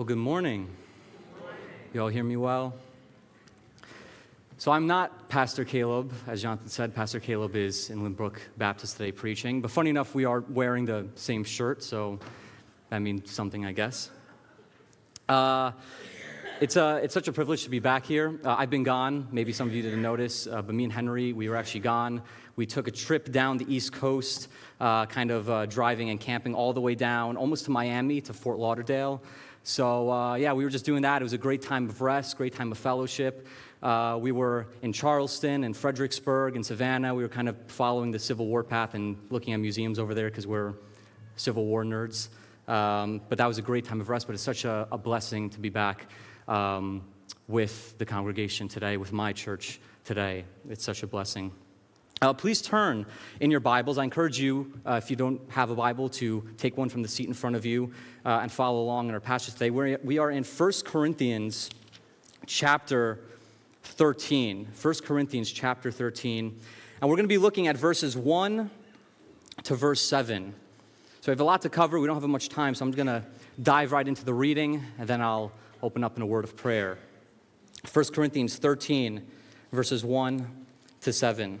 Well, good morning. You all hear me well? So, I'm not Pastor Caleb. As Jonathan said, Pastor Caleb is in Lynbrook Baptist today preaching. But funny enough, we are wearing the same shirt, so that means something, I guess. Uh, it's, a, it's such a privilege to be back here. Uh, I've been gone. Maybe some of you didn't notice, uh, but me and Henry, we were actually gone. We took a trip down the East Coast, uh, kind of uh, driving and camping all the way down, almost to Miami, to Fort Lauderdale. So, uh, yeah, we were just doing that. It was a great time of rest, great time of fellowship. Uh, we were in Charleston and Fredericksburg and Savannah. We were kind of following the Civil War path and looking at museums over there because we're Civil War nerds. Um, but that was a great time of rest, but it's such a, a blessing to be back um, with the congregation today, with my church today. It's such a blessing. Uh, please turn in your Bibles. I encourage you, uh, if you don't have a Bible, to take one from the seat in front of you uh, and follow along in our passage today. We're, we are in 1 Corinthians chapter 13. 1 Corinthians chapter 13. And we're going to be looking at verses 1 to verse 7. So we have a lot to cover. We don't have much time, so I'm going to dive right into the reading, and then I'll open up in a word of prayer. 1 Corinthians 13, verses 1 to 7.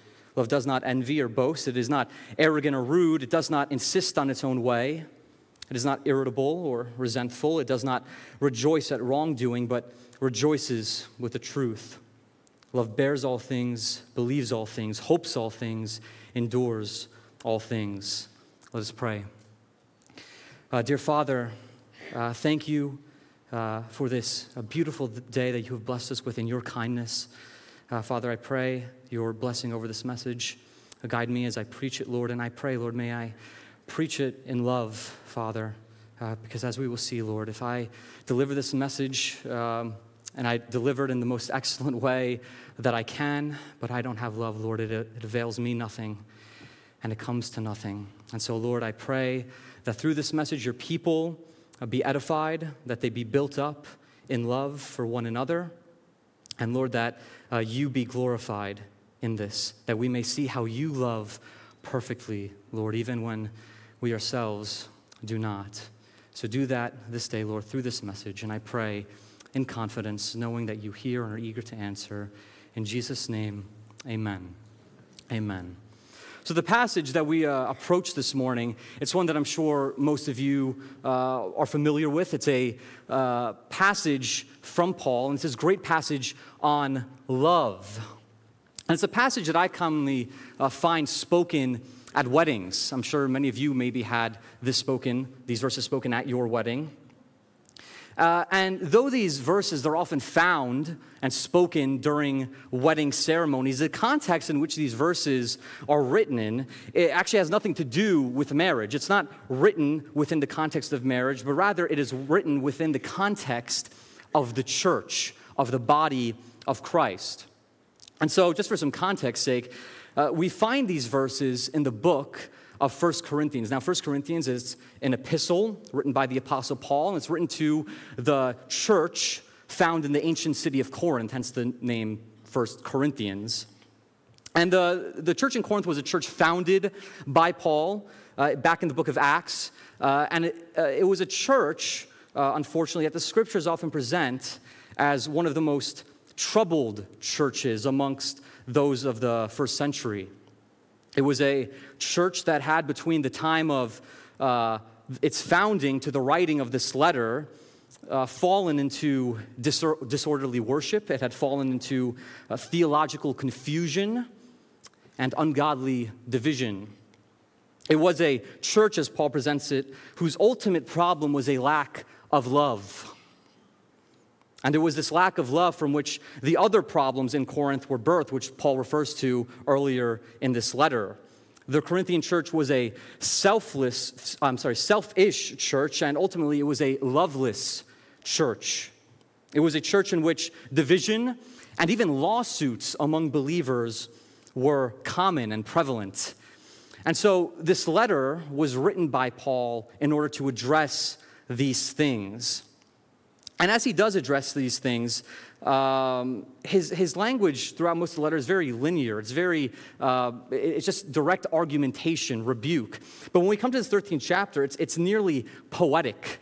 Love does not envy or boast. It is not arrogant or rude. It does not insist on its own way. It is not irritable or resentful. It does not rejoice at wrongdoing, but rejoices with the truth. Love bears all things, believes all things, hopes all things, endures all things. Let us pray. Uh, dear Father, uh, thank you uh, for this beautiful day that you have blessed us with in your kindness. Uh, Father, I pray your blessing over this message. Uh, guide me as I preach it, Lord, and I pray, Lord, may I preach it in love, Father, uh, because as we will see, Lord, if I deliver this message um, and I deliver it in the most excellent way that I can, but I don't have love, Lord, it, it avails me nothing and it comes to nothing. And so, Lord, I pray that through this message, your people uh, be edified, that they be built up in love for one another and Lord, that uh, you be glorified in this, that we may see how you love perfectly, Lord, even when we ourselves do not. So do that this day, Lord, through this message. And I pray in confidence, knowing that you hear and are eager to answer. In Jesus' name, amen. Amen. So, the passage that we uh, approach this morning, it's one that I'm sure most of you uh, are familiar with. It's a uh, passage from Paul, and it's this great passage on love. And it's a passage that I commonly uh, find spoken at weddings. I'm sure many of you maybe had this spoken, these verses spoken at your wedding. Uh, and though these verses are often found and spoken during wedding ceremonies, the context in which these verses are written in actually has nothing to do with marriage. It's not written within the context of marriage, but rather it is written within the context of the church, of the body of Christ. And so, just for some context sake, uh, we find these verses in the book of First Corinthians. Now, First Corinthians is an epistle written by the Apostle Paul, and it's written to the church found in the ancient city of Corinth, hence the name First Corinthians. And the, the church in Corinth was a church founded by Paul uh, back in the book of Acts. Uh, and it, uh, it, was a church, uh, unfortunately, that the scriptures often present as one of the most troubled churches amongst those of the first century. It was a church that had, between the time of uh, its founding to the writing of this letter, uh, fallen into disor- disorderly worship. It had fallen into uh, theological confusion and ungodly division. It was a church, as Paul presents it, whose ultimate problem was a lack of love. And there was this lack of love from which the other problems in Corinth were birthed, which Paul refers to earlier in this letter. The Corinthian church was a selfless, I'm sorry, selfish church, and ultimately it was a loveless church. It was a church in which division and even lawsuits among believers were common and prevalent. And so this letter was written by Paul in order to address these things. And as he does address these things, um, his, his language throughout most of the letter is very linear. It's very, uh, it's just direct argumentation, rebuke. But when we come to this 13th chapter, it's, it's nearly poetic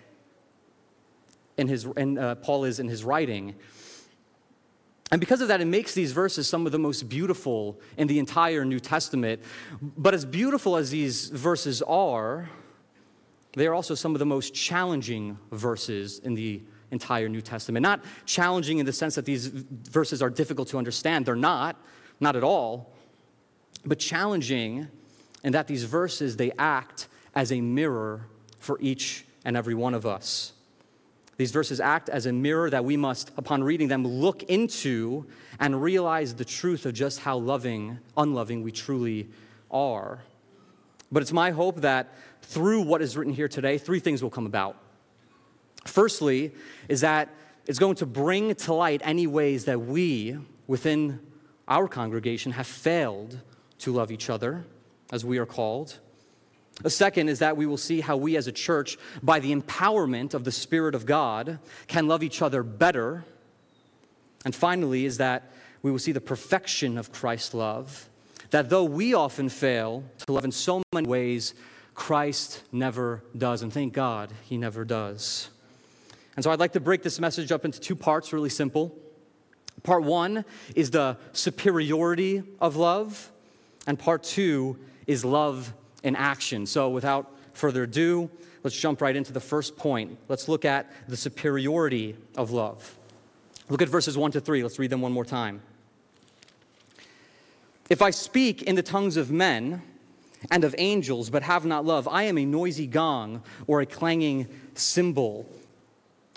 in his, and uh, Paul is in his writing. And because of that, it makes these verses some of the most beautiful in the entire New Testament. But as beautiful as these verses are, they are also some of the most challenging verses in the entire New Testament. Not challenging in the sense that these verses are difficult to understand, they're not, not at all, but challenging in that these verses they act as a mirror for each and every one of us. These verses act as a mirror that we must, upon reading them, look into and realize the truth of just how loving, unloving we truly are. But it's my hope that through what is written here today, three things will come about. Firstly, is that it's going to bring to light any ways that we, within our congregation, have failed to love each other as we are called. The second is that we will see how we as a church, by the empowerment of the Spirit of God, can love each other better. And finally, is that we will see the perfection of Christ's love. That though we often fail to love in so many ways, Christ never does. And thank God he never does. And so I'd like to break this message up into two parts, really simple. Part one is the superiority of love, and part two is love in action. So, without further ado, let's jump right into the first point. Let's look at the superiority of love. Look at verses 1 to 3. Let's read them one more time. If I speak in the tongues of men and of angels, but have not love, I am a noisy gong or a clanging cymbal.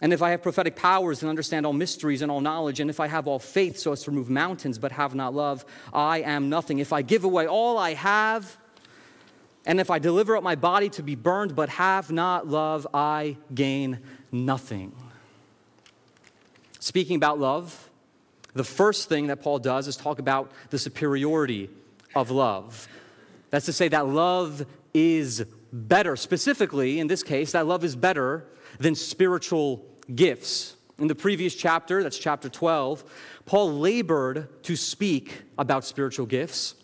And if I have prophetic powers and understand all mysteries and all knowledge, and if I have all faith so as to remove mountains, but have not love, I am nothing. If I give away all I have, and if I deliver up my body to be burned but have not love, I gain nothing. Speaking about love, the first thing that Paul does is talk about the superiority of love. That's to say, that love is better. Specifically, in this case, that love is better than spiritual gifts. In the previous chapter, that's chapter 12, Paul labored to speak about spiritual gifts.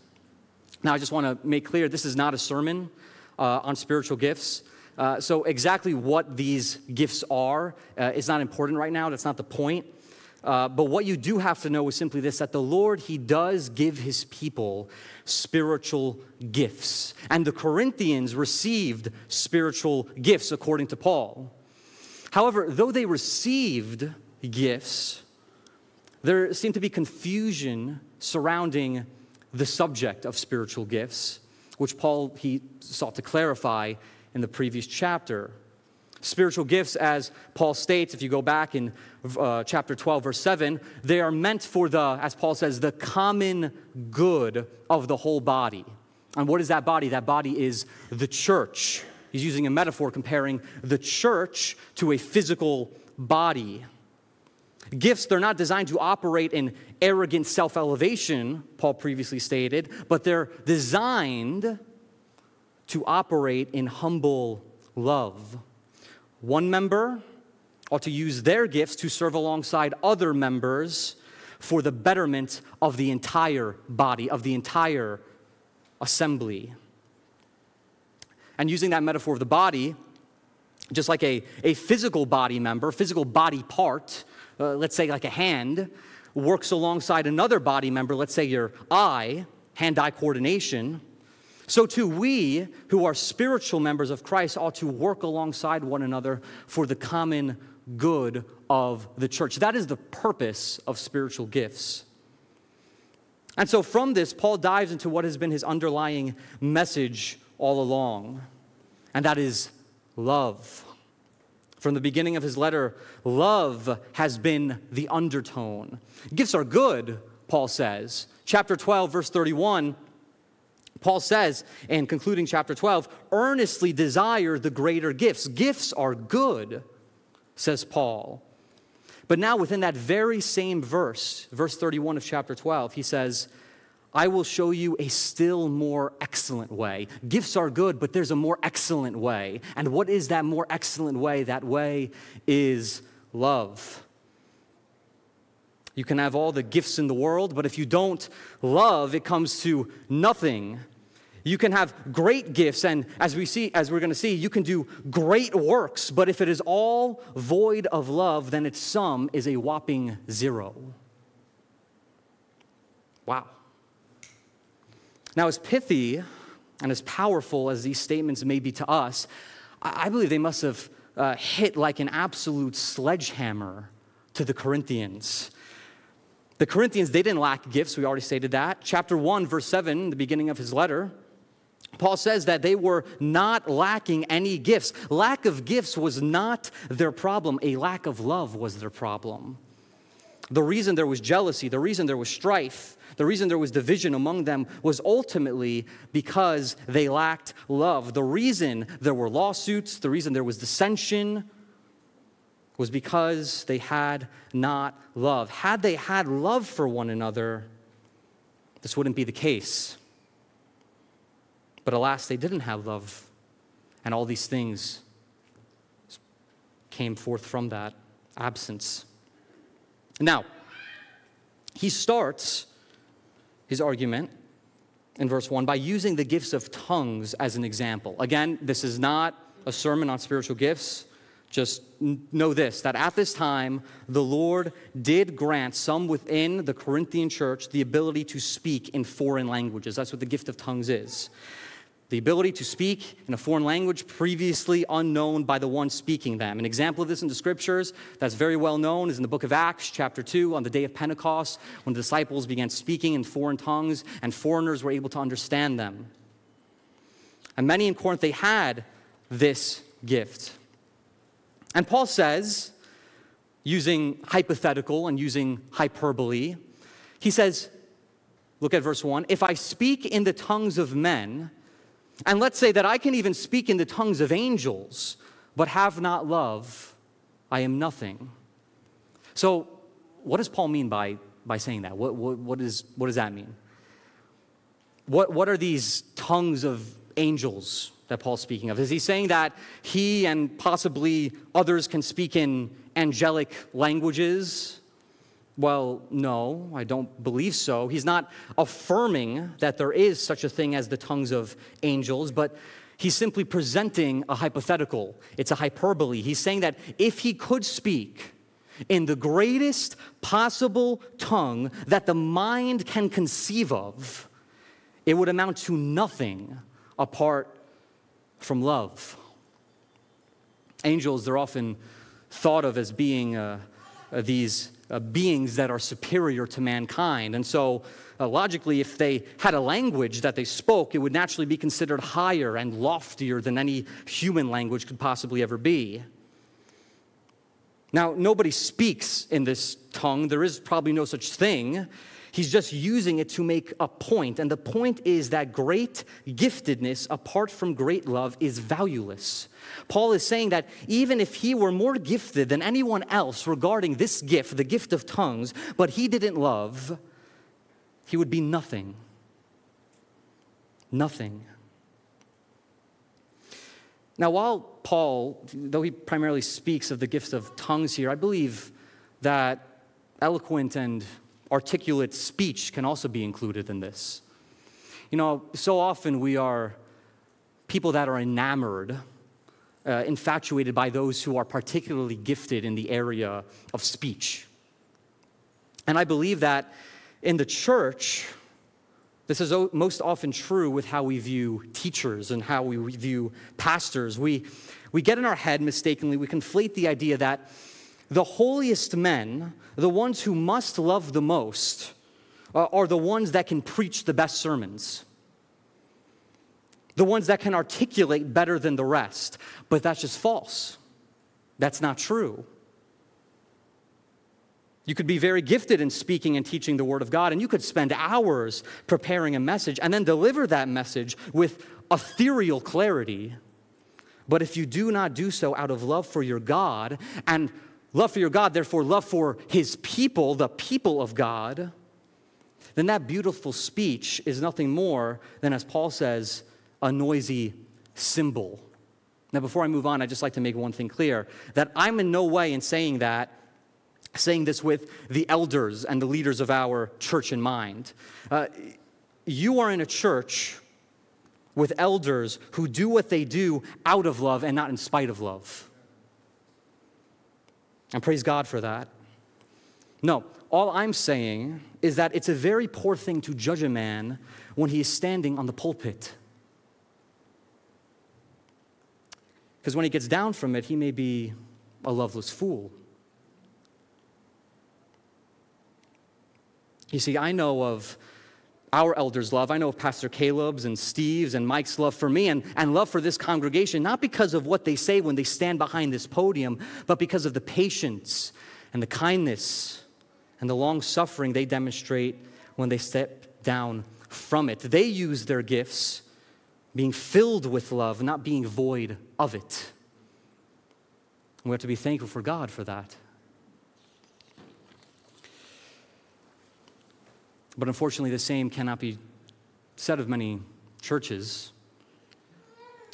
Now, I just want to make clear this is not a sermon uh, on spiritual gifts. Uh, so, exactly what these gifts are uh, is not important right now. That's not the point. Uh, but what you do have to know is simply this that the Lord, He does give His people spiritual gifts. And the Corinthians received spiritual gifts, according to Paul. However, though they received gifts, there seemed to be confusion surrounding the subject of spiritual gifts, which Paul he sought to clarify in the previous chapter. Spiritual gifts, as Paul states, if you go back in uh, chapter 12, verse 7, they are meant for the, as Paul says, the common good of the whole body. And what is that body? That body is the church. He's using a metaphor comparing the church to a physical body. Gifts, they're not designed to operate in arrogant self elevation, Paul previously stated, but they're designed to operate in humble love. One member ought to use their gifts to serve alongside other members for the betterment of the entire body, of the entire assembly. And using that metaphor of the body, just like a, a physical body member, physical body part, uh, let's say like a hand, works alongside another body member, let's say your eye, hand eye coordination, so too we who are spiritual members of Christ ought to work alongside one another for the common good of the church. That is the purpose of spiritual gifts. And so from this, Paul dives into what has been his underlying message all along, and that is love. From the beginning of his letter, love has been the undertone. Gifts are good, Paul says. Chapter 12, verse 31, Paul says, in concluding chapter 12, earnestly desire the greater gifts. Gifts are good, says Paul. But now, within that very same verse, verse 31 of chapter 12, he says, I will show you a still more excellent way. Gifts are good, but there's a more excellent way. And what is that more excellent way? That way is love. You can have all the gifts in the world, but if you don't love, it comes to nothing. You can have great gifts, and as we see, as we're going to see, you can do great works, but if it is all void of love, then its sum is a whopping zero. Wow. Now, as pithy and as powerful as these statements may be to us, I believe they must have uh, hit like an absolute sledgehammer to the Corinthians. The Corinthians, they didn't lack gifts. We already stated that. Chapter 1, verse 7, the beginning of his letter, Paul says that they were not lacking any gifts. Lack of gifts was not their problem, a lack of love was their problem. The reason there was jealousy, the reason there was strife, the reason there was division among them was ultimately because they lacked love. The reason there were lawsuits, the reason there was dissension, was because they had not love. Had they had love for one another, this wouldn't be the case. But alas, they didn't have love, and all these things came forth from that absence. Now, he starts his argument in verse 1 by using the gifts of tongues as an example. Again, this is not a sermon on spiritual gifts. Just know this that at this time, the Lord did grant some within the Corinthian church the ability to speak in foreign languages. That's what the gift of tongues is the ability to speak in a foreign language previously unknown by the one speaking them. An example of this in the scriptures that's very well known is in the book of Acts, chapter 2, on the day of Pentecost, when the disciples began speaking in foreign tongues and foreigners were able to understand them. And many in Corinth, they had this gift. And Paul says, using hypothetical and using hyperbole, he says, look at verse 1 if I speak in the tongues of men, and let's say that I can even speak in the tongues of angels, but have not love, I am nothing. So, what does Paul mean by, by saying that? What, what, what, is, what does that mean? What, what are these tongues of angels that Paul's speaking of? Is he saying that he and possibly others can speak in angelic languages? Well, no, I don't believe so. He's not affirming that there is such a thing as the tongues of angels, but he's simply presenting a hypothetical. It's a hyperbole. He's saying that if he could speak in the greatest possible tongue that the mind can conceive of, it would amount to nothing apart from love. Angels, they're often thought of as being uh, these uh, beings that are superior to mankind. And so, uh, logically, if they had a language that they spoke, it would naturally be considered higher and loftier than any human language could possibly ever be. Now, nobody speaks in this tongue. There is probably no such thing. He's just using it to make a point. And the point is that great giftedness, apart from great love, is valueless. Paul is saying that even if he were more gifted than anyone else regarding this gift, the gift of tongues, but he didn't love, he would be nothing. Nothing. Now, while Paul, though he primarily speaks of the gifts of tongues here, I believe that eloquent and articulate speech can also be included in this. You know, so often we are people that are enamored, uh, infatuated by those who are particularly gifted in the area of speech. And I believe that in the church, this is most often true with how we view teachers and how we view pastors. We, we get in our head mistakenly, we conflate the idea that the holiest men, the ones who must love the most, uh, are the ones that can preach the best sermons, the ones that can articulate better than the rest. But that's just false. That's not true. You could be very gifted in speaking and teaching the Word of God, and you could spend hours preparing a message and then deliver that message with ethereal clarity. But if you do not do so out of love for your God and love for your God, therefore, love for his people, the people of God, then that beautiful speech is nothing more than, as Paul says, a noisy cymbal. Now, before I move on, I'd just like to make one thing clear that I'm in no way in saying that, saying this with the elders and the leaders of our church in mind. Uh, you are in a church with elders who do what they do out of love and not in spite of love. And praise God for that. No, all I'm saying is that it's a very poor thing to judge a man when he is standing on the pulpit. Because when he gets down from it, he may be a loveless fool. You see, I know of our elders' love. I know of Pastor Caleb's and Steve's and Mike's love for me and, and love for this congregation, not because of what they say when they stand behind this podium, but because of the patience and the kindness and the long suffering they demonstrate when they step down from it. They use their gifts being filled with love, not being void of it. we have to be thankful for God for that. But unfortunately, the same cannot be said of many churches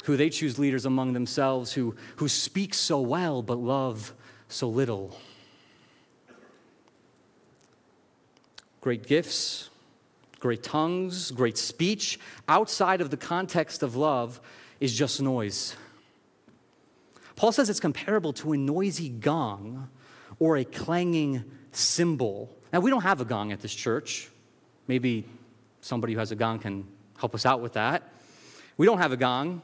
who they choose leaders among themselves who, who speak so well but love so little. Great gifts, great tongues, great speech, outside of the context of love, is just noise. Paul says it's comparable to a noisy gong or a clanging cymbal. Now, we don't have a gong at this church. Maybe somebody who has a gong can help us out with that. We don't have a gong,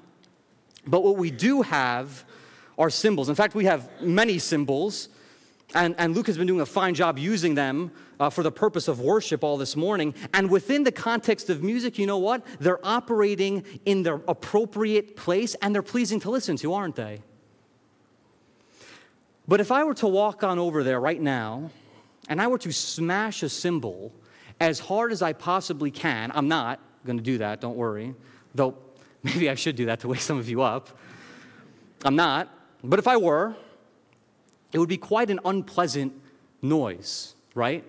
but what we do have are cymbals. In fact, we have many cymbals, and, and Luke has been doing a fine job using them uh, for the purpose of worship all this morning. And within the context of music, you know what? They're operating in their appropriate place and they're pleasing to listen to, aren't they? But if I were to walk on over there right now and I were to smash a cymbal as hard as I possibly can. I'm not going to do that, don't worry. Though maybe I should do that to wake some of you up. I'm not. But if I were, it would be quite an unpleasant noise, right?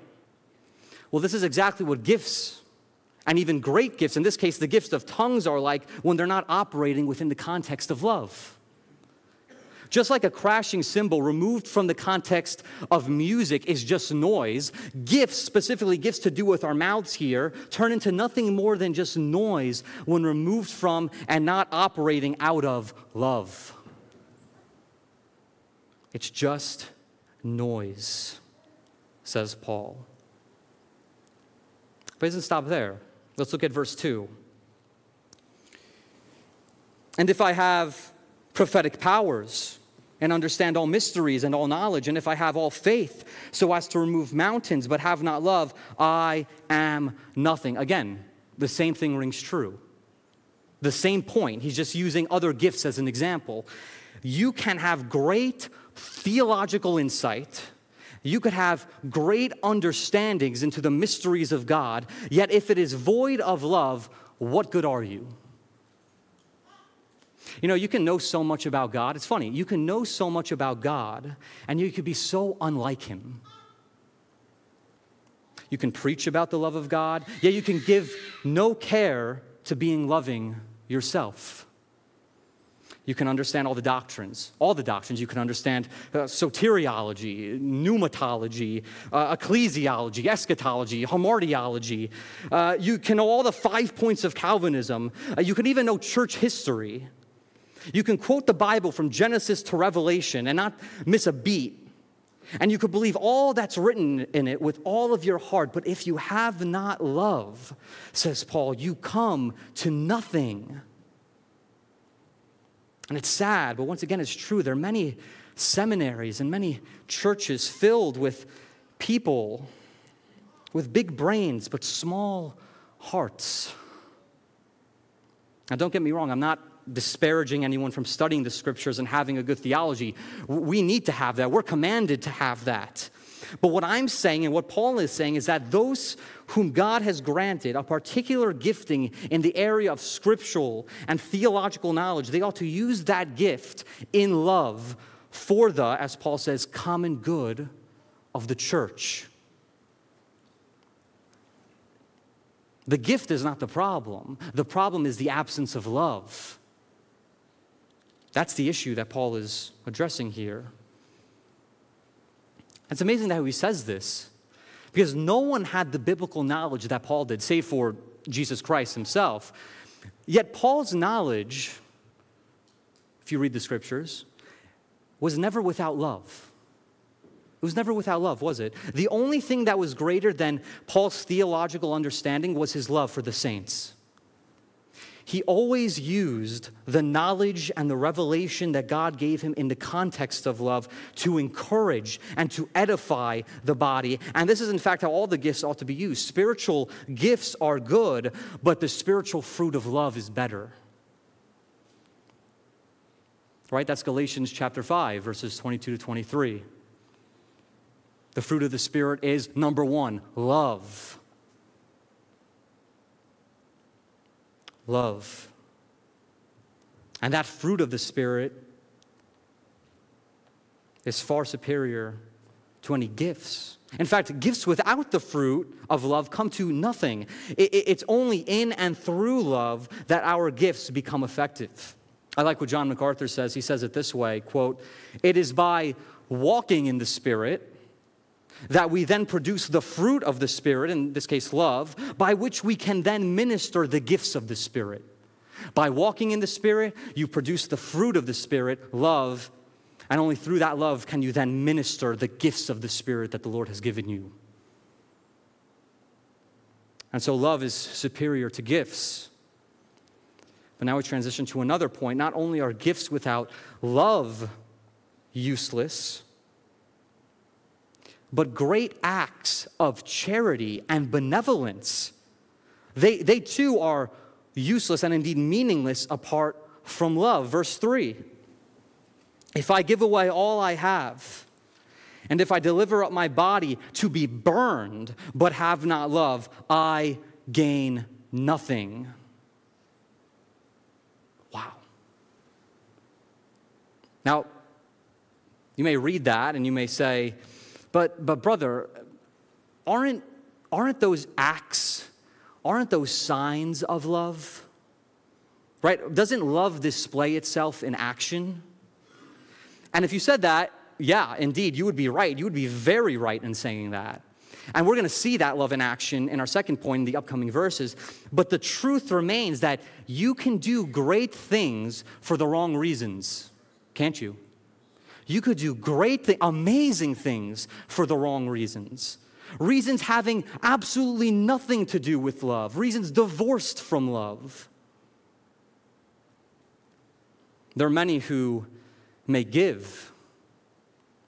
Well, this is exactly what gifts and even great gifts, in this case, the gifts of tongues, are like when they're not operating within the context of love. Just like a crashing cymbal removed from the context of music is just noise, gifts, specifically gifts to do with our mouths here, turn into nothing more than just noise when removed from and not operating out of love. It's just noise, says Paul. But it doesn't stop there. Let's look at verse 2. And if I have prophetic powers, and understand all mysteries and all knowledge, and if I have all faith so as to remove mountains but have not love, I am nothing. Again, the same thing rings true. The same point. He's just using other gifts as an example. You can have great theological insight. You could have great understandings into the mysteries of God, yet if it is void of love, what good are you? You know, you can know so much about God. It's funny, you can know so much about God, and you could be so unlike Him. You can preach about the love of God, yet you can give no care to being loving yourself. You can understand all the doctrines, all the doctrines. You can understand uh, soteriology, pneumatology, uh, ecclesiology, eschatology, hamartiology. Uh, you can know all the five points of Calvinism. Uh, you can even know church history. You can quote the Bible from Genesis to Revelation and not miss a beat. And you could believe all that's written in it with all of your heart. But if you have not love, says Paul, you come to nothing. And it's sad, but once again, it's true. There are many seminaries and many churches filled with people with big brains but small hearts. Now, don't get me wrong, I'm not disparaging anyone from studying the scriptures and having a good theology. We need to have that. We're commanded to have that. But what I'm saying and what Paul is saying is that those whom God has granted a particular gifting in the area of scriptural and theological knowledge, they ought to use that gift in love for the, as Paul says, common good of the church. The gift is not the problem. The problem is the absence of love. That's the issue that Paul is addressing here. It's amazing how he says this because no one had the biblical knowledge that Paul did, save for Jesus Christ himself. Yet Paul's knowledge, if you read the scriptures, was never without love. It was never without love, was it? The only thing that was greater than Paul's theological understanding was his love for the saints. He always used the knowledge and the revelation that God gave him in the context of love to encourage and to edify the body. And this is, in fact, how all the gifts ought to be used. Spiritual gifts are good, but the spiritual fruit of love is better. Right? That's Galatians chapter 5, verses 22 to 23. The fruit of the Spirit is number one, love. Love. And that fruit of the Spirit is far superior to any gifts. In fact, gifts without the fruit of love come to nothing. It's only in and through love that our gifts become effective. I like what John MacArthur says. He says it this way, quote, "It is by walking in the Spirit that we then produce the fruit of the Spirit, in this case, love, by which we can then minister the gifts of the Spirit. By walking in the Spirit, you produce the fruit of the Spirit, love, and only through that love can you then minister the gifts of the Spirit that the Lord has given you. And so, love is superior to gifts. But now we transition to another point. Not only are gifts without love useless, but great acts of charity and benevolence, they, they too are useless and indeed meaningless apart from love. Verse 3 If I give away all I have, and if I deliver up my body to be burned, but have not love, I gain nothing. Wow. Now, you may read that and you may say, but, but brother, aren't, aren't those acts, aren't those signs of love? Right? Doesn't love display itself in action? And if you said that, yeah, indeed, you would be right. You would be very right in saying that. And we're going to see that love in action in our second point in the upcoming verses. But the truth remains that you can do great things for the wrong reasons, can't you? You could do great, things, amazing things for the wrong reasons. Reasons having absolutely nothing to do with love, reasons divorced from love. There are many who may give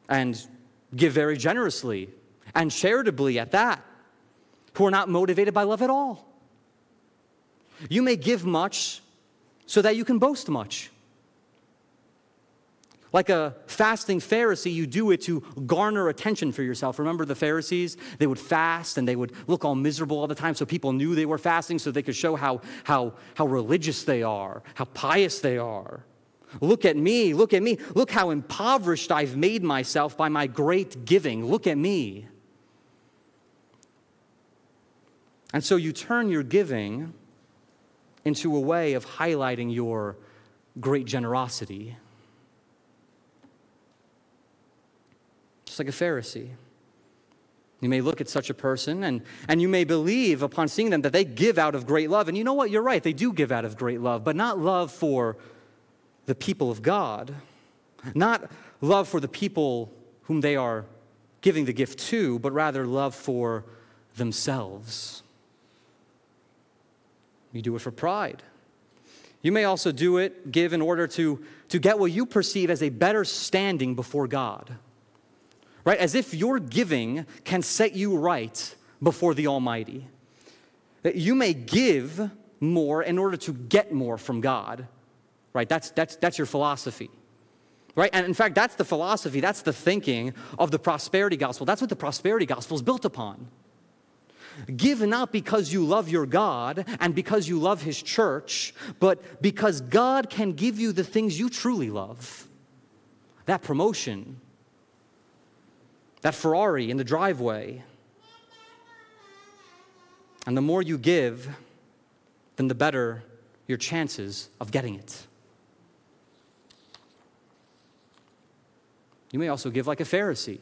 and give very generously and charitably at that, who are not motivated by love at all. You may give much so that you can boast much. Like a fasting Pharisee, you do it to garner attention for yourself. Remember the Pharisees? They would fast and they would look all miserable all the time so people knew they were fasting so they could show how, how, how religious they are, how pious they are. Look at me, look at me, look how impoverished I've made myself by my great giving. Look at me. And so you turn your giving into a way of highlighting your great generosity. Just like a Pharisee. You may look at such a person and, and you may believe upon seeing them that they give out of great love. And you know what? You're right. They do give out of great love, but not love for the people of God, not love for the people whom they are giving the gift to, but rather love for themselves. You do it for pride. You may also do it, give in order to, to get what you perceive as a better standing before God right? As if your giving can set you right before the Almighty. That you may give more in order to get more from God, right? That's, that's, that's your philosophy. Right? And in fact, that's the philosophy, that's the thinking of the prosperity gospel. That's what the prosperity gospel is built upon. Give not because you love your God and because you love His church, but because God can give you the things you truly love. that promotion, that Ferrari in the driveway. And the more you give, then the better your chances of getting it. You may also give like a Pharisee.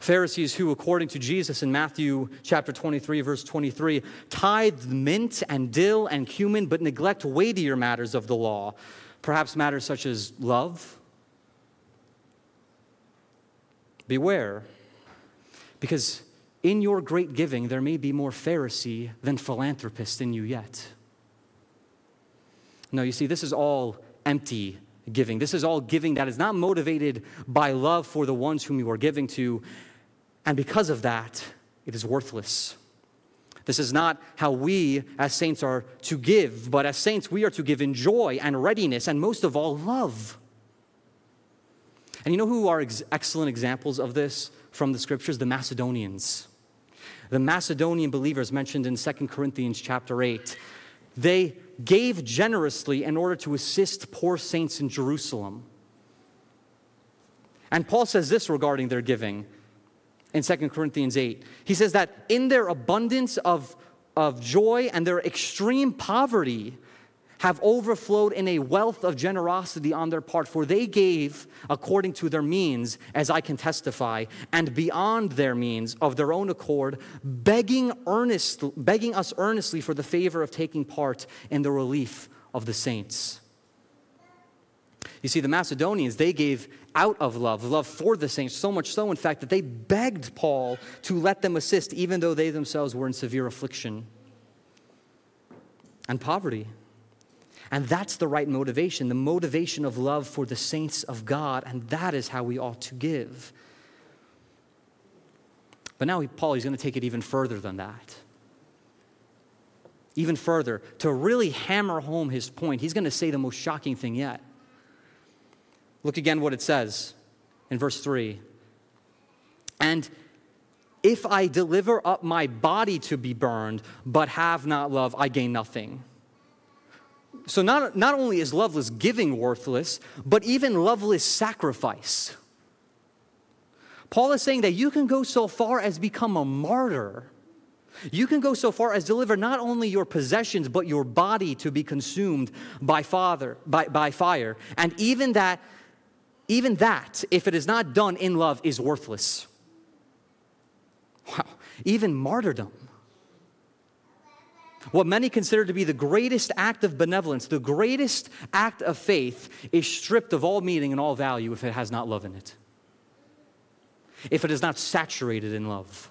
Pharisees who, according to Jesus in Matthew chapter 23, verse 23, tithe mint and dill and cumin, but neglect weightier matters of the law, perhaps matters such as love. Beware, because in your great giving, there may be more Pharisee than philanthropist in you yet. No, you see, this is all empty giving. This is all giving that is not motivated by love for the ones whom you are giving to. And because of that, it is worthless. This is not how we as saints are to give, but as saints, we are to give in joy and readiness, and most of all, love. And you know who are ex- excellent examples of this from the scriptures? The Macedonians. The Macedonian believers mentioned in 2 Corinthians chapter 8. They gave generously in order to assist poor saints in Jerusalem. And Paul says this regarding their giving in 2 Corinthians 8. He says that in their abundance of, of joy and their extreme poverty, have overflowed in a wealth of generosity on their part, for they gave according to their means, as I can testify, and beyond their means of their own accord, begging, earnest, begging us earnestly for the favor of taking part in the relief of the saints. You see, the Macedonians, they gave out of love, love for the saints, so much so, in fact, that they begged Paul to let them assist, even though they themselves were in severe affliction and poverty. And that's the right motivation, the motivation of love for the saints of God, and that is how we ought to give. But now Paul is going to take it even further than that. Even further, to really hammer home his point, he's going to say the most shocking thing yet. Look again what it says in verse 3. And if I deliver up my body to be burned, but have not love, I gain nothing. So, not, not only is loveless giving worthless, but even loveless sacrifice. Paul is saying that you can go so far as become a martyr. You can go so far as deliver not only your possessions, but your body to be consumed by, father, by, by fire. And even that, even that, if it is not done in love, is worthless. Wow, even martyrdom what many consider to be the greatest act of benevolence, the greatest act of faith, is stripped of all meaning and all value if it has not love in it, if it is not saturated in love.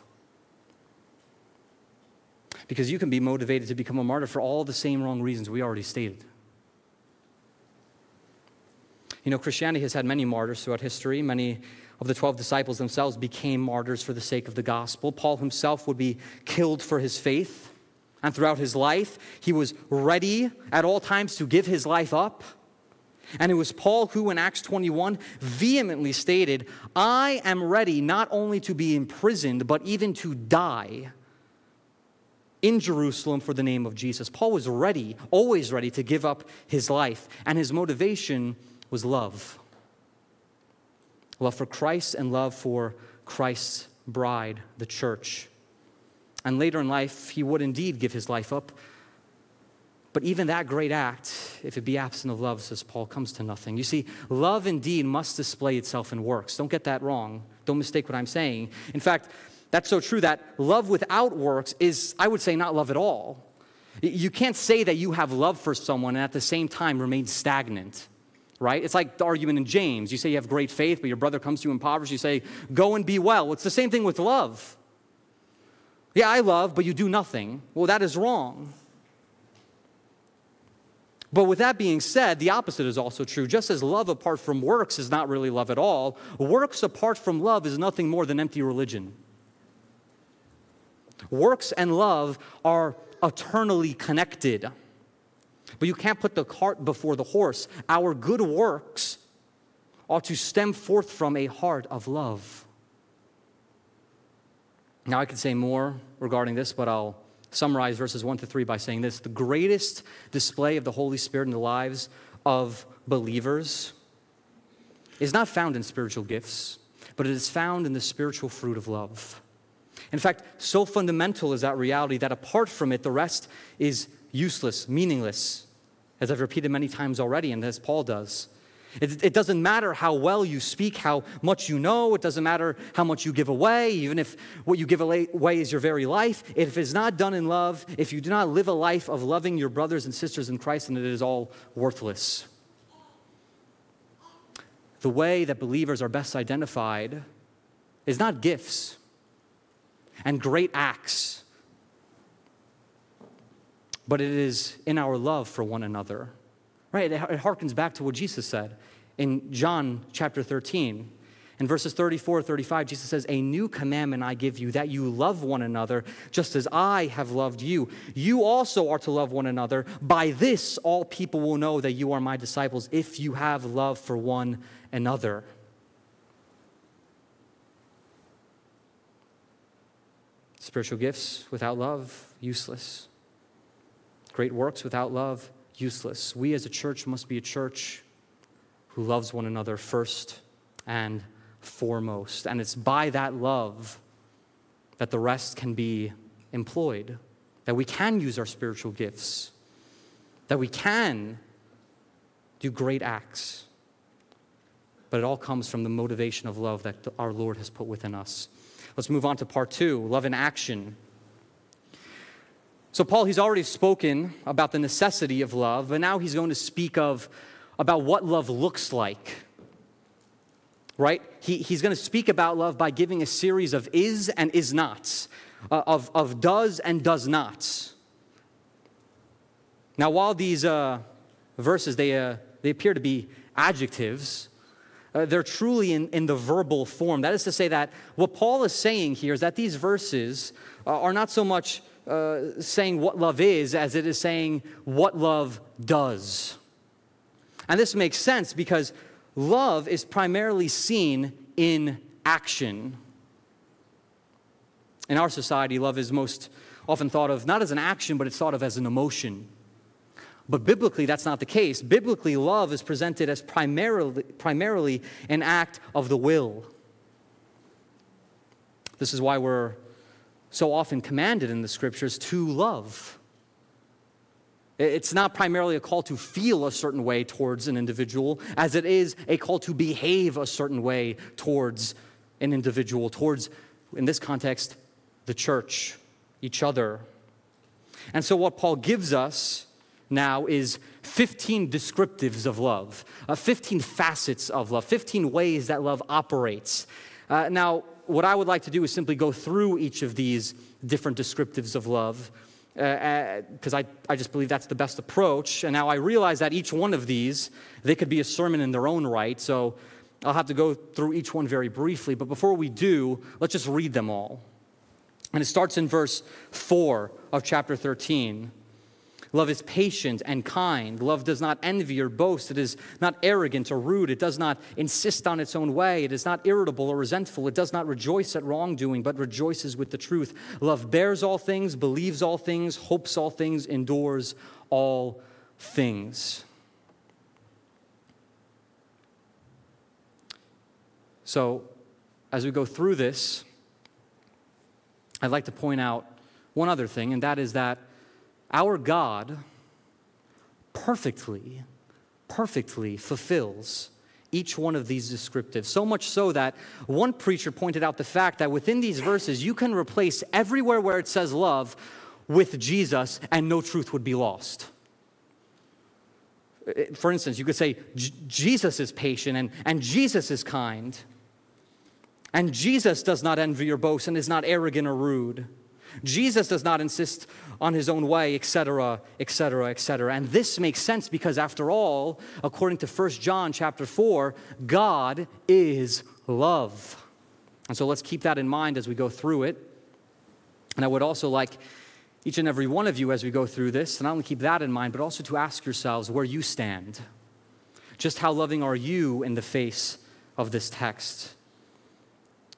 Because you can be motivated to become a martyr for all the same wrong reasons we already stated. You know, Christianity has had many martyrs throughout history. Many of the 12 disciples themselves became martyrs for the sake of the gospel. Paul himself would be killed for his faith. And throughout his life, he was ready at all times to give his life up. And it was Paul who, in Acts 21, vehemently stated, I am ready not only to be imprisoned, but even to die in Jerusalem for the name of Jesus. Paul was ready, always ready to give up his life. And his motivation was love love for Christ and love for Christ's bride, the church. And later in life, he would indeed give his life up. But even that great act, if it be absent of love, says Paul, comes to nothing. You see, love indeed must display itself in works. Don't get that wrong. Don't mistake what I'm saying. In fact, that's so true that love without works is, I would say, not love at all. You can't say that you have love for someone and at the same time remain stagnant, right? It's like the argument in James. You say you have great faith, but your brother comes to you impoverished. You say, go and be well. It's the same thing with love. Yeah, I love, but you do nothing. Well, that is wrong. But with that being said, the opposite is also true. Just as love apart from works is not really love at all, works apart from love is nothing more than empty religion. Works and love are eternally connected. But you can't put the cart before the horse. Our good works ought to stem forth from a heart of love. Now, I could say more regarding this, but I'll summarize verses 1 to 3 by saying this The greatest display of the Holy Spirit in the lives of believers is not found in spiritual gifts, but it is found in the spiritual fruit of love. In fact, so fundamental is that reality that apart from it, the rest is useless, meaningless, as I've repeated many times already, and as Paul does. It, it, doesn't matter how well you speak, how much you know. It doesn't matter how much you give away, even if what you give away is your very life. If it's not done in love, if you do not live a life of loving your brothers and sisters in Christ, then it is all worthless. The way that believers are best identified is not gifts and great acts, but it is in our love for one another. Right? It, harkens back to what Jesus said in John chapter 13. In verses 34 35, Jesus says, A new commandment I give you, that you love one another, just as I have loved you. You also are to love one another. By this, all people will know that you are my disciples, if you have love for one another. Spiritual gifts without love, useless. Great works without love, useless. We as a church must be a church who loves one another first and foremost. And it's by that love that the rest can be employed, that we can use our spiritual gifts, that we can do great acts. But it all comes from the motivation of love that our Lord has put within us. Let's move on to part two love in action. So, Paul, he's already spoken about the necessity of love, but now he's going to speak of about what love looks like. Right? He, he's going to speak about love by giving a series of is and is nots, uh, of, of does and does nots. Now, while these uh, verses, they, uh, they appear to be adjectives, uh, they're truly in, in the verbal form. That is to say, that what Paul is saying here is that these verses uh, are not so much uh, saying what love is as it is saying what love does. And this makes sense because love is primarily seen in action. In our society, love is most often thought of not as an action, but it's thought of as an emotion. But biblically, that's not the case. Biblically, love is presented as primarily, primarily an act of the will. This is why we're so often commanded in the scriptures to love. It's not primarily a call to feel a certain way towards an individual, as it is a call to behave a certain way towards an individual, towards, in this context, the church, each other. And so, what Paul gives us now is 15 descriptives of love, uh, 15 facets of love, 15 ways that love operates. Uh, now, what I would like to do is simply go through each of these different descriptives of love because uh, uh I, I just believe that's the best approach. And now I realize that each one of these, they could be a sermon in their own right. So I'll have to go through each one very briefly. But before we do, let's just read them all. And it starts in verse 4 of chapter 13. Love is patient and kind. Love does not envy or boast. It is not arrogant or rude. It does not insist on its own way. It is not irritable or resentful. It does not rejoice at wrongdoing, but rejoices with the truth. Love bears all things, believes all things, hopes all things, endures all things. So, as we go through this, I'd like to point out one other thing, and that is that our God perfectly, perfectly fulfills each one of these descriptives. So much so that one preacher pointed out the fact that within these verses, you can replace everywhere where it says love with Jesus and no truth would be lost. Uh, for instance, you could say Jesus is patient and, and Jesus is kind. And Jesus does not envy or boast and is not arrogant or rude. Jesus does not insist on his own way, etc., etc., etc. And this makes sense because after all, according to 1 John chapter 4, God is love. And so let's keep that in mind as we go through it. And I would also like each and every one of you as we go through this to not only keep that in mind, but also to ask yourselves where you stand. Just how loving are you in the face of this text?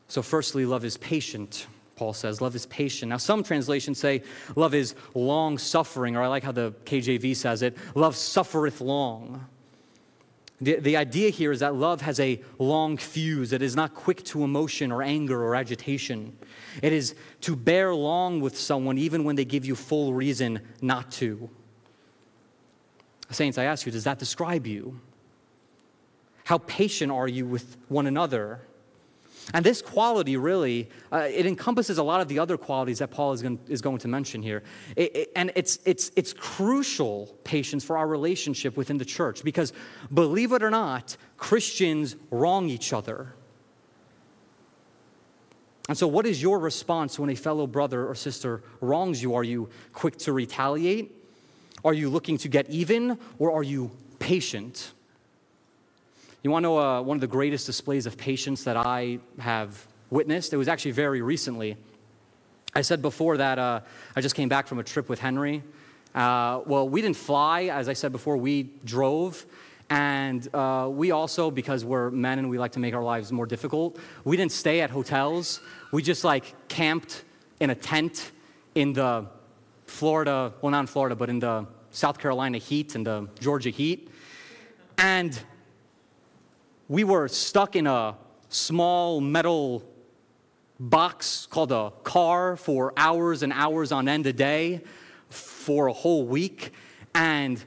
So, firstly, love is patient. Paul says. Love is patient. Now, some translations say love is long suffering, or I like how the KJV says it love suffereth long. The, the idea here is that love has a long fuse. It is not quick to emotion or anger or agitation. It is to bear long with someone even when they give you full reason not to. Saints, I ask you, does that describe you? How patient are you with one another? And this quality really, uh, it encompasses a lot of the other qualities that Paul is going, is going to mention here. It, it, and it's, it's, it's crucial, patience, for our relationship within the church because believe it or not, Christians wrong each other. And so, what is your response when a fellow brother or sister wrongs you? Are you quick to retaliate? Are you looking to get even? Or are you patient? You want to know uh, one of the greatest displays of patience that I have witnessed? It was actually very recently. I said before that uh, I just came back from a trip with Henry. Uh, well, we didn't fly, as I said before, we drove. And uh, we also, because we're men and we like to make our lives more difficult, we didn't stay at hotels. We just like camped in a tent in the Florida, well, not in Florida, but in the South Carolina heat and the Georgia heat. And we were stuck in a small metal box called a car for hours and hours on end a day for a whole week. And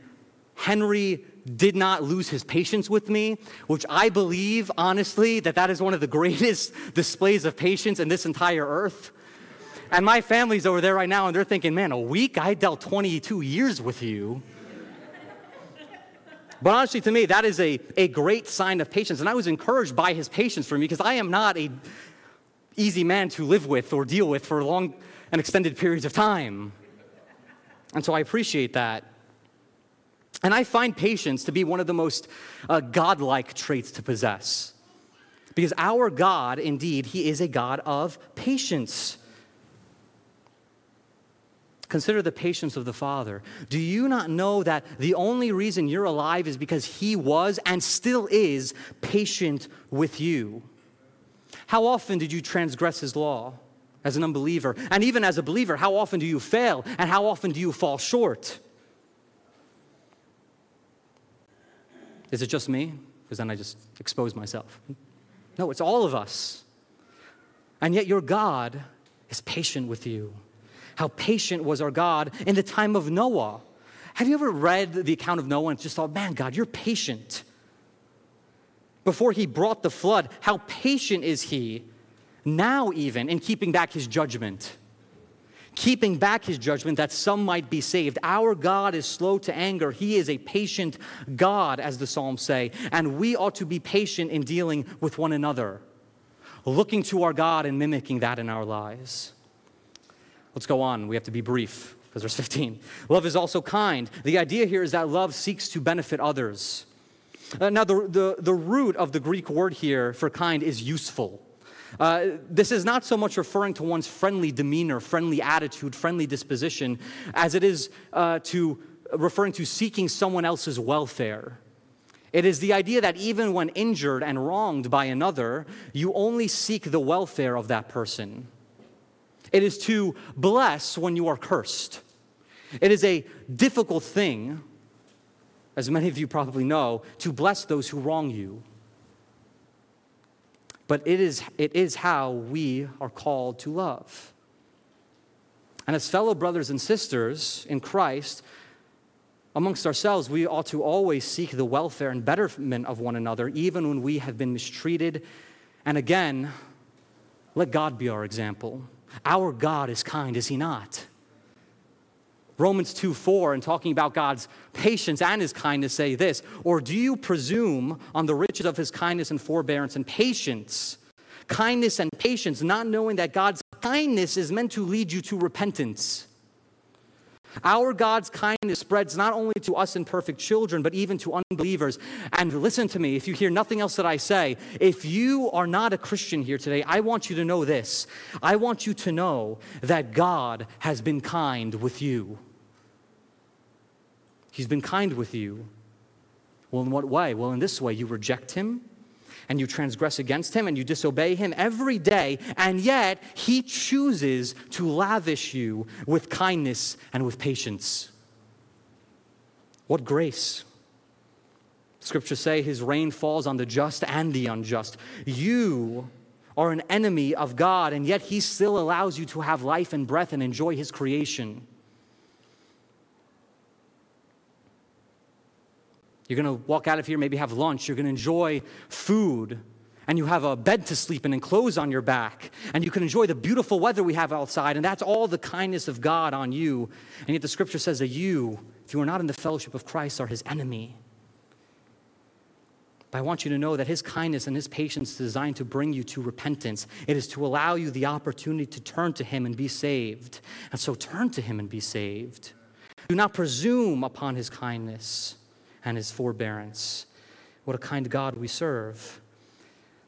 Henry did not lose his patience with me, which I believe, honestly, that that is one of the greatest displays of patience in this entire earth. And my family's over there right now, and they're thinking, man, a week? I dealt 22 years with you. But honestly, to me, that is a, a great sign of patience. And I was encouraged by his patience for me because I am not a easy man to live with or deal with for long and extended periods of time. And so I appreciate that. And I find patience to be one of the most uh, godlike traits to possess. Because our God, indeed, He is a God of patience. Consider the patience of the Father. Do you not know that the only reason you're alive is because He was and still is patient with you? How often did you transgress His law as an unbeliever? And even as a believer, how often do you fail and how often do you fall short? Is it just me? Because then I just expose myself. No, it's all of us. And yet your God is patient with you how patient was our God in the time of Noah. Have you ever read the account of Noah and just thought, man, God, you're patient? Before he brought the flood, how patient is he now, even in keeping back his judgment? Keeping back his judgment that some might be saved. Our God is slow to anger. He is a patient God, as the Psalms say, and we ought to be patient in dealing with one another, looking to our God and mimicking that in our lives. Let's go on. We have to be brief because there's 15. Love is also kind. The idea here is that love seeks to benefit others. Uh, now, the, the, the root of the Greek word here for kind is useful. Uh, this is not so much referring to one's friendly demeanor, friendly attitude, friendly disposition, as it is uh, to referring to seeking someone else's welfare. It is the idea that even when injured and wronged by another, you only seek the welfare of that person. It is to bless when you are cursed. It is a difficult thing, as many of you probably know, to bless those who wrong you. But it is, it is how we are called to love. And as fellow brothers and sisters in Christ, amongst ourselves, we ought to always seek the welfare and betterment of one another, even when we have been mistreated. And again, let God be our example. Our God is kind, is He not? Romans 2 4, and talking about God's patience and His kindness, say this Or do you presume on the riches of His kindness and forbearance and patience? Kindness and patience, not knowing that God's kindness is meant to lead you to repentance. Our God's kindness spreads not only to us imperfect children, but even to unbelievers. And listen to me, if you hear nothing else that I say, if you are not a Christian here today, I want you to know this. I want you to know that God has been kind with you. He's been kind with you. Well, in what way? Well, in this way, you reject Him and you transgress against him and you disobey him every day, and yet he chooses to lavish you with kindness and with patience. What grace! Scriptures say his rain falls on the just and the unjust. You are an enemy of God, and yet he still allows you to have life and breath and enjoy his creation. You're going to walk out of here, maybe have lunch. You're going to enjoy food. And you have a bed to sleep in and clothes on your back. And you can enjoy the beautiful weather we have outside. And that's all the kindness of God on you. And yet the scripture says that you, if you are not in the fellowship of Christ, are his enemy. But I want you to know that his kindness and his patience is designed to bring you to repentance. It is to allow you the opportunity to turn to him and be saved. And so turn to him and be saved. Do not presume upon his kindness and his forbearance. What a kind God we serve.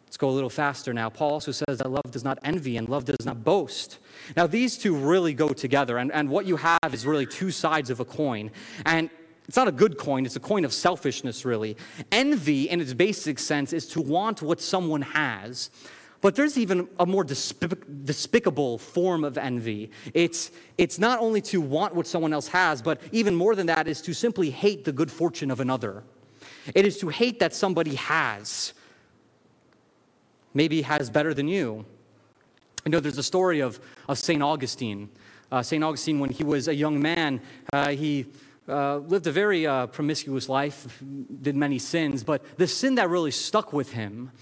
Let's go a little faster now. Paul also says that love does not envy and love does not boast. Now, these two really go together, and, and what you have is really two sides of a coin. And it's not a good coin, it's a coin of selfishness, really. Envy, in its basic sense, is to want what someone has. But there's even a more despic- despicable form of envy. It's, it's not only to want what someone else has, but even more than that is to simply hate the good fortune of another. It is to hate that somebody has, maybe has better than you. You know, there's a story of, of St. Augustine. Uh, St. Augustine, when he was a young man, uh, he uh, lived a very uh, promiscuous life, did many sins, but the sin that really stuck with him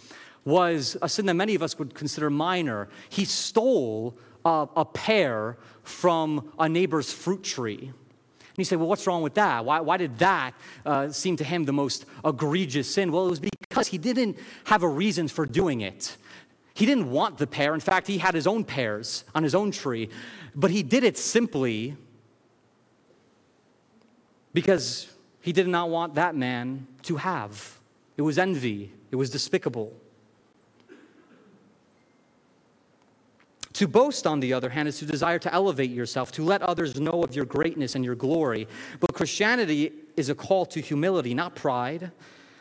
was a sin that many of us would consider minor. He stole a, a pear from a neighbor's fruit tree. And you say, well, what's wrong with that? Why, why did that uh, seem to him the most egregious sin? Well, it was because he didn't have a reason for doing it. He didn't want the pear. In fact, he had his own pears on his own tree. But he did it simply because he did not want that man to have. It was envy, it was despicable. To boast, on the other hand, is to desire to elevate yourself, to let others know of your greatness and your glory. But Christianity is a call to humility, not pride.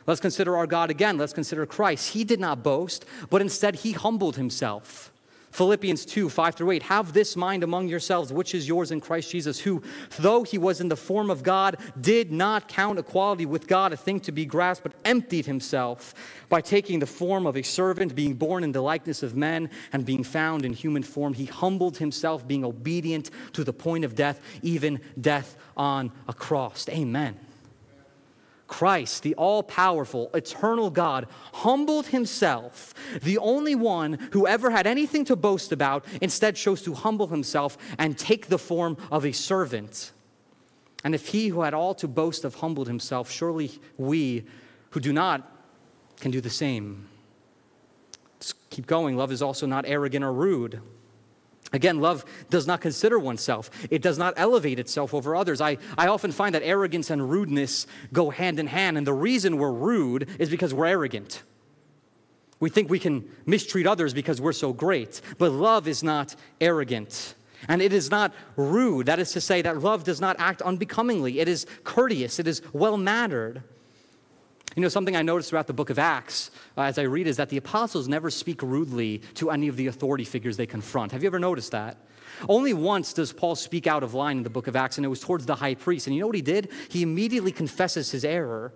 Let's consider our God again. Let's consider Christ. He did not boast, but instead he humbled himself. Philippians 2 5 through 8. Have this mind among yourselves, which is yours in Christ Jesus, who, though he was in the form of God, did not count equality with God a thing to be grasped, but emptied himself by taking the form of a servant, being born in the likeness of men, and being found in human form. He humbled himself, being obedient to the point of death, even death on a cross. Amen. Christ, the all powerful, eternal God, humbled himself, the only one who ever had anything to boast about, instead chose to humble himself and take the form of a servant. And if he who had all to boast of humbled himself, surely we who do not can do the same. Let's keep going. Love is also not arrogant or rude. Again, love does not consider oneself. It does not elevate itself over others. I, I often find that arrogance and rudeness go hand in hand, and the reason we're rude is because we're arrogant. We think we can mistreat others because we're so great. But love is not arrogant. And it is not rude. That is to say, that love does not act unbecomingly. It is courteous. It is well mannered. You know, something I noticed throughout the book of Acts uh, as I read is that the apostles never speak rudely to any of the authority figures they confront. Have you ever noticed that? Only once does Paul speak out of line in the book of Acts, and it was towards the high priest. And you know what he did? He immediately confesses his error.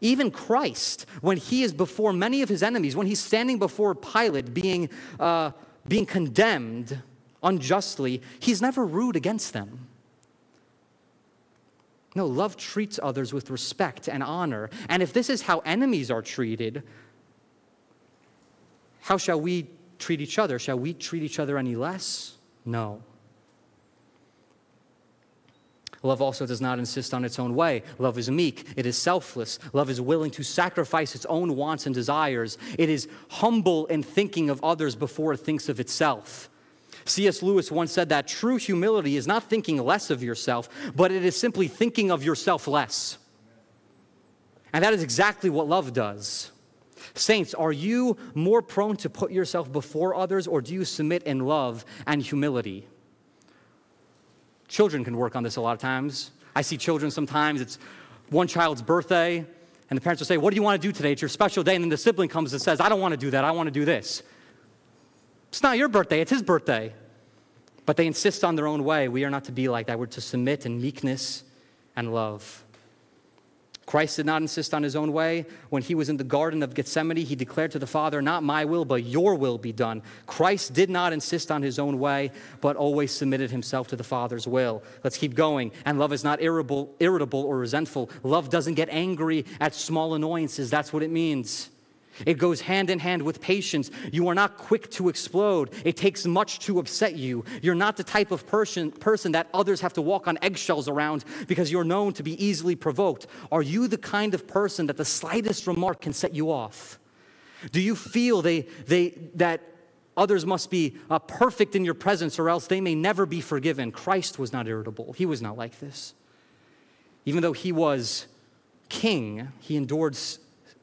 Even Christ, when he is before many of his enemies, when he's standing before Pilate being, uh, being condemned unjustly, he's never rude against them. No, love treats others with respect and honor. And if this is how enemies are treated, how shall we treat each other? Shall we treat each other any less? No. Love also does not insist on its own way. Love is meek. It is selfless. Love is willing to sacrifice its own wants and desires. It is humble in thinking of others before it thinks of itself. C.S. Lewis once said that true humility is not thinking less of yourself, but it is simply thinking of yourself less. And that is exactly what love does. Saints, are you more prone to put yourself before others, or do you submit in love and humility? Children can work on this a lot of times. I see children sometimes, it's one child's birthday, and the parents will say, What do you want to do today? It's your special day. And then the sibling comes and says, I don't want to do that. I want to do this. It's not your birthday, it's his birthday. But they insist on their own way. We are not to be like that. We're to submit in meekness and love. Christ did not insist on his own way. When he was in the Garden of Gethsemane, he declared to the Father, Not my will, but your will be done. Christ did not insist on his own way, but always submitted himself to the Father's will. Let's keep going. And love is not irritable, irritable or resentful. Love doesn't get angry at small annoyances. That's what it means. It goes hand in hand with patience. You are not quick to explode. It takes much to upset you. You're not the type of person, person that others have to walk on eggshells around because you're known to be easily provoked. Are you the kind of person that the slightest remark can set you off? Do you feel they, they, that others must be uh, perfect in your presence or else they may never be forgiven? Christ was not irritable, he was not like this. Even though he was king, he endured,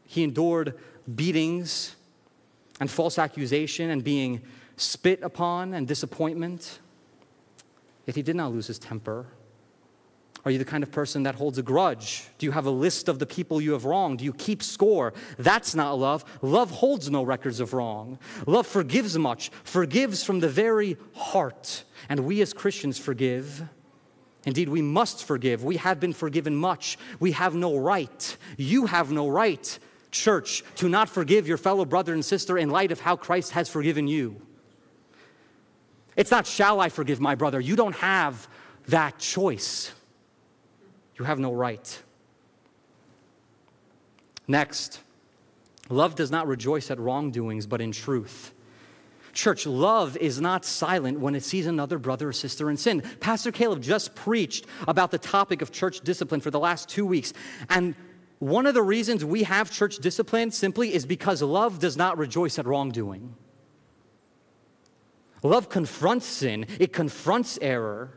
he endured beatings and false accusation and being spit upon and disappointment. Yet he did not lose his temper. Are you the kind of person that holds a grudge? Do you have a list of the people you have wronged? Do you keep score? That's not love. Love holds no records of wrong. Love forgives much, forgives from the very heart. And we as Christians forgive. Indeed, we must forgive. We have been forgiven much. We have no right. You have no right church, to not forgive your fellow brother and sister in light of how Christ has forgiven you. It's not, shall I forgive my brother? You don't have that choice. You have no right. Next, love does not rejoice at wrongdoings, but in truth. Church, love is not silent when it sees another brother or sister in sin. Pastor Caleb just preached about the topic of church discipline for the last two weeks, and one of the reasons we have church discipline simply is because love does not rejoice at wrongdoing. Love confronts sin, it confronts error.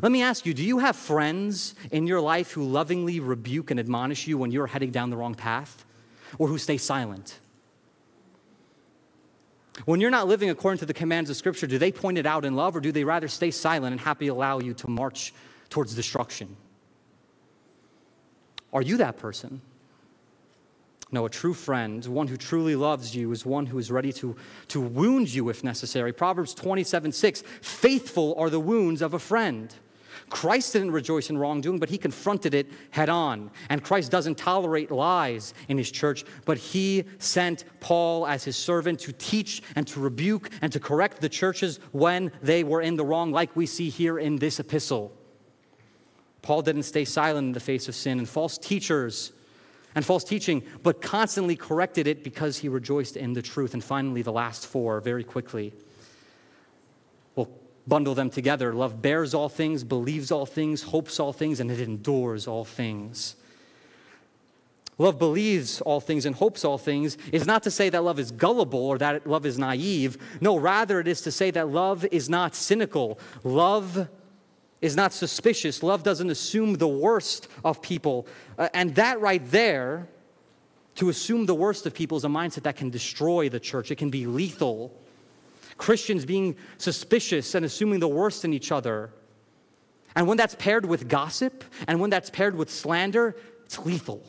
Let me ask you do you have friends in your life who lovingly rebuke and admonish you when you're heading down the wrong path or who stay silent? When you're not living according to the commands of Scripture, do they point it out in love or do they rather stay silent and happy allow you to march towards destruction? Are you that person? No, a true friend, one who truly loves you, is one who is ready to, to wound you if necessary. Proverbs 27 6 Faithful are the wounds of a friend. Christ didn't rejoice in wrongdoing, but he confronted it head on. And Christ doesn't tolerate lies in his church, but he sent Paul as his servant to teach and to rebuke and to correct the churches when they were in the wrong, like we see here in this epistle. Paul didn't stay silent in the face of sin and false teachers and false teaching, but constantly corrected it because he rejoiced in the truth. And finally, the last four, very quickly. We'll bundle them together. Love bears all things, believes all things, hopes all things, and it endures all things. Love believes all things and hopes all things is not to say that love is gullible or that love is naive. No, rather, it is to say that love is not cynical. Love is not suspicious. Love doesn't assume the worst of people. Uh, and that right there, to assume the worst of people, is a mindset that can destroy the church. It can be lethal. Christians being suspicious and assuming the worst in each other. And when that's paired with gossip and when that's paired with slander, it's lethal.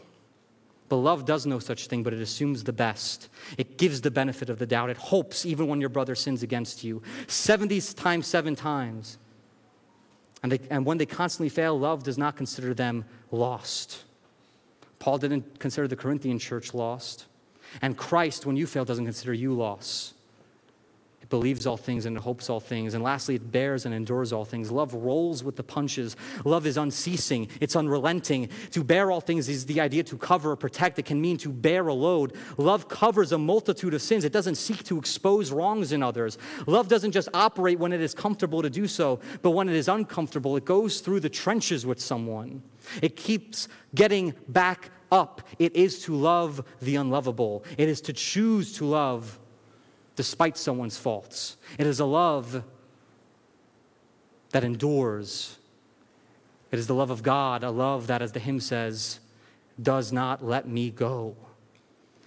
But love does no such thing, but it assumes the best. It gives the benefit of the doubt. It hopes even when your brother sins against you. 70 times, seven times. And, they, and when they constantly fail, love does not consider them lost. Paul didn't consider the Corinthian church lost. And Christ, when you fail, doesn't consider you lost. Believes all things and hopes all things. And lastly, it bears and endures all things. Love rolls with the punches. Love is unceasing, it's unrelenting. To bear all things is the idea to cover or protect. It can mean to bear a load. Love covers a multitude of sins. It doesn't seek to expose wrongs in others. Love doesn't just operate when it is comfortable to do so, but when it is uncomfortable, it goes through the trenches with someone. It keeps getting back up. It is to love the unlovable, it is to choose to love despite someone's faults. It is a love that endures. It is the love of God, a love that, as the hymn says, does not let me go.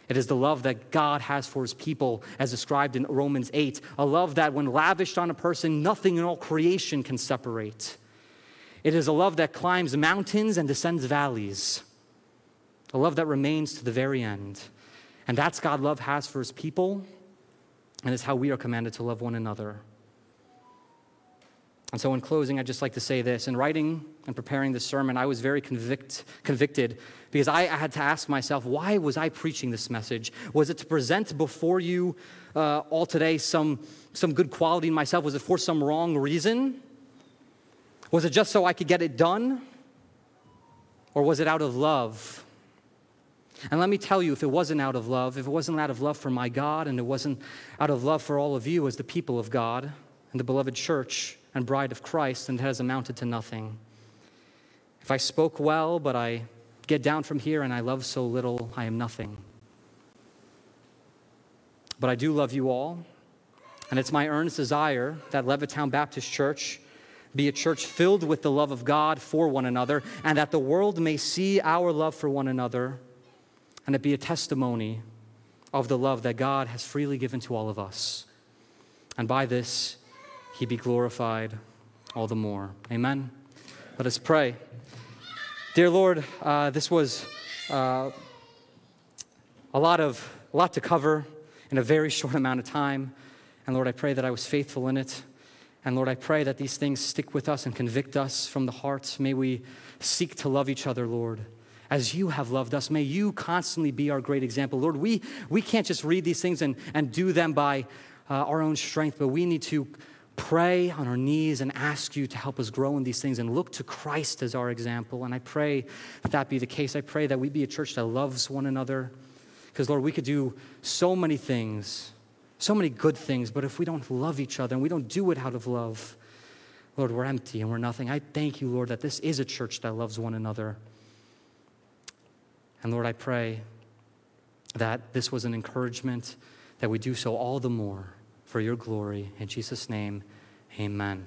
It is the love that God has for his people, as described in Romans 8, a love that, when lavished on a person, nothing in all creation can separate. It is a love that climbs mountains and descends valleys, a love that remains to the very end. And that's God love has for his people and it's how we are commanded to love one another. And so, in closing, I'd just like to say this. In writing and preparing this sermon, I was very convict, convicted because I, I had to ask myself, why was I preaching this message? Was it to present before you uh, all today some, some good quality in myself? Was it for some wrong reason? Was it just so I could get it done? Or was it out of love? And let me tell you, if it wasn't out of love, if it wasn't out of love for my God, and it wasn't out of love for all of you as the people of God and the beloved church and bride of Christ, then it has amounted to nothing. If I spoke well, but I get down from here and I love so little, I am nothing. But I do love you all, and it's my earnest desire that Levittown Baptist Church be a church filled with the love of God for one another, and that the world may see our love for one another, and it be a testimony of the love that God has freely given to all of us. And by this, he be glorified all the more. Amen. Let us pray. Dear Lord, uh, this was uh, a lot of a lot to cover in a very short amount of time. And Lord, I pray that I was faithful in it. And Lord, I pray that these things stick with us and convict us from the heart. May we seek to love each other, Lord, as you have loved us. May you constantly be our great example. Lord, we, we can't just read these things and, and do them by uh, our own strength, but we need to pray on our knees and ask you to help us grow in these things and look to Christ as our example. And I pray that that be the case. I pray that we be a church that loves one another. Because, Lord, we could do so many things so many good things, but if we don't love each other and we don't do it out of love, Lord, we're empty and we're nothing. I thank you, Lord, that this is a church that loves one another. And Lord, I pray that this was an encouragement that we do so all the more for your glory. In Jesus' name, amen.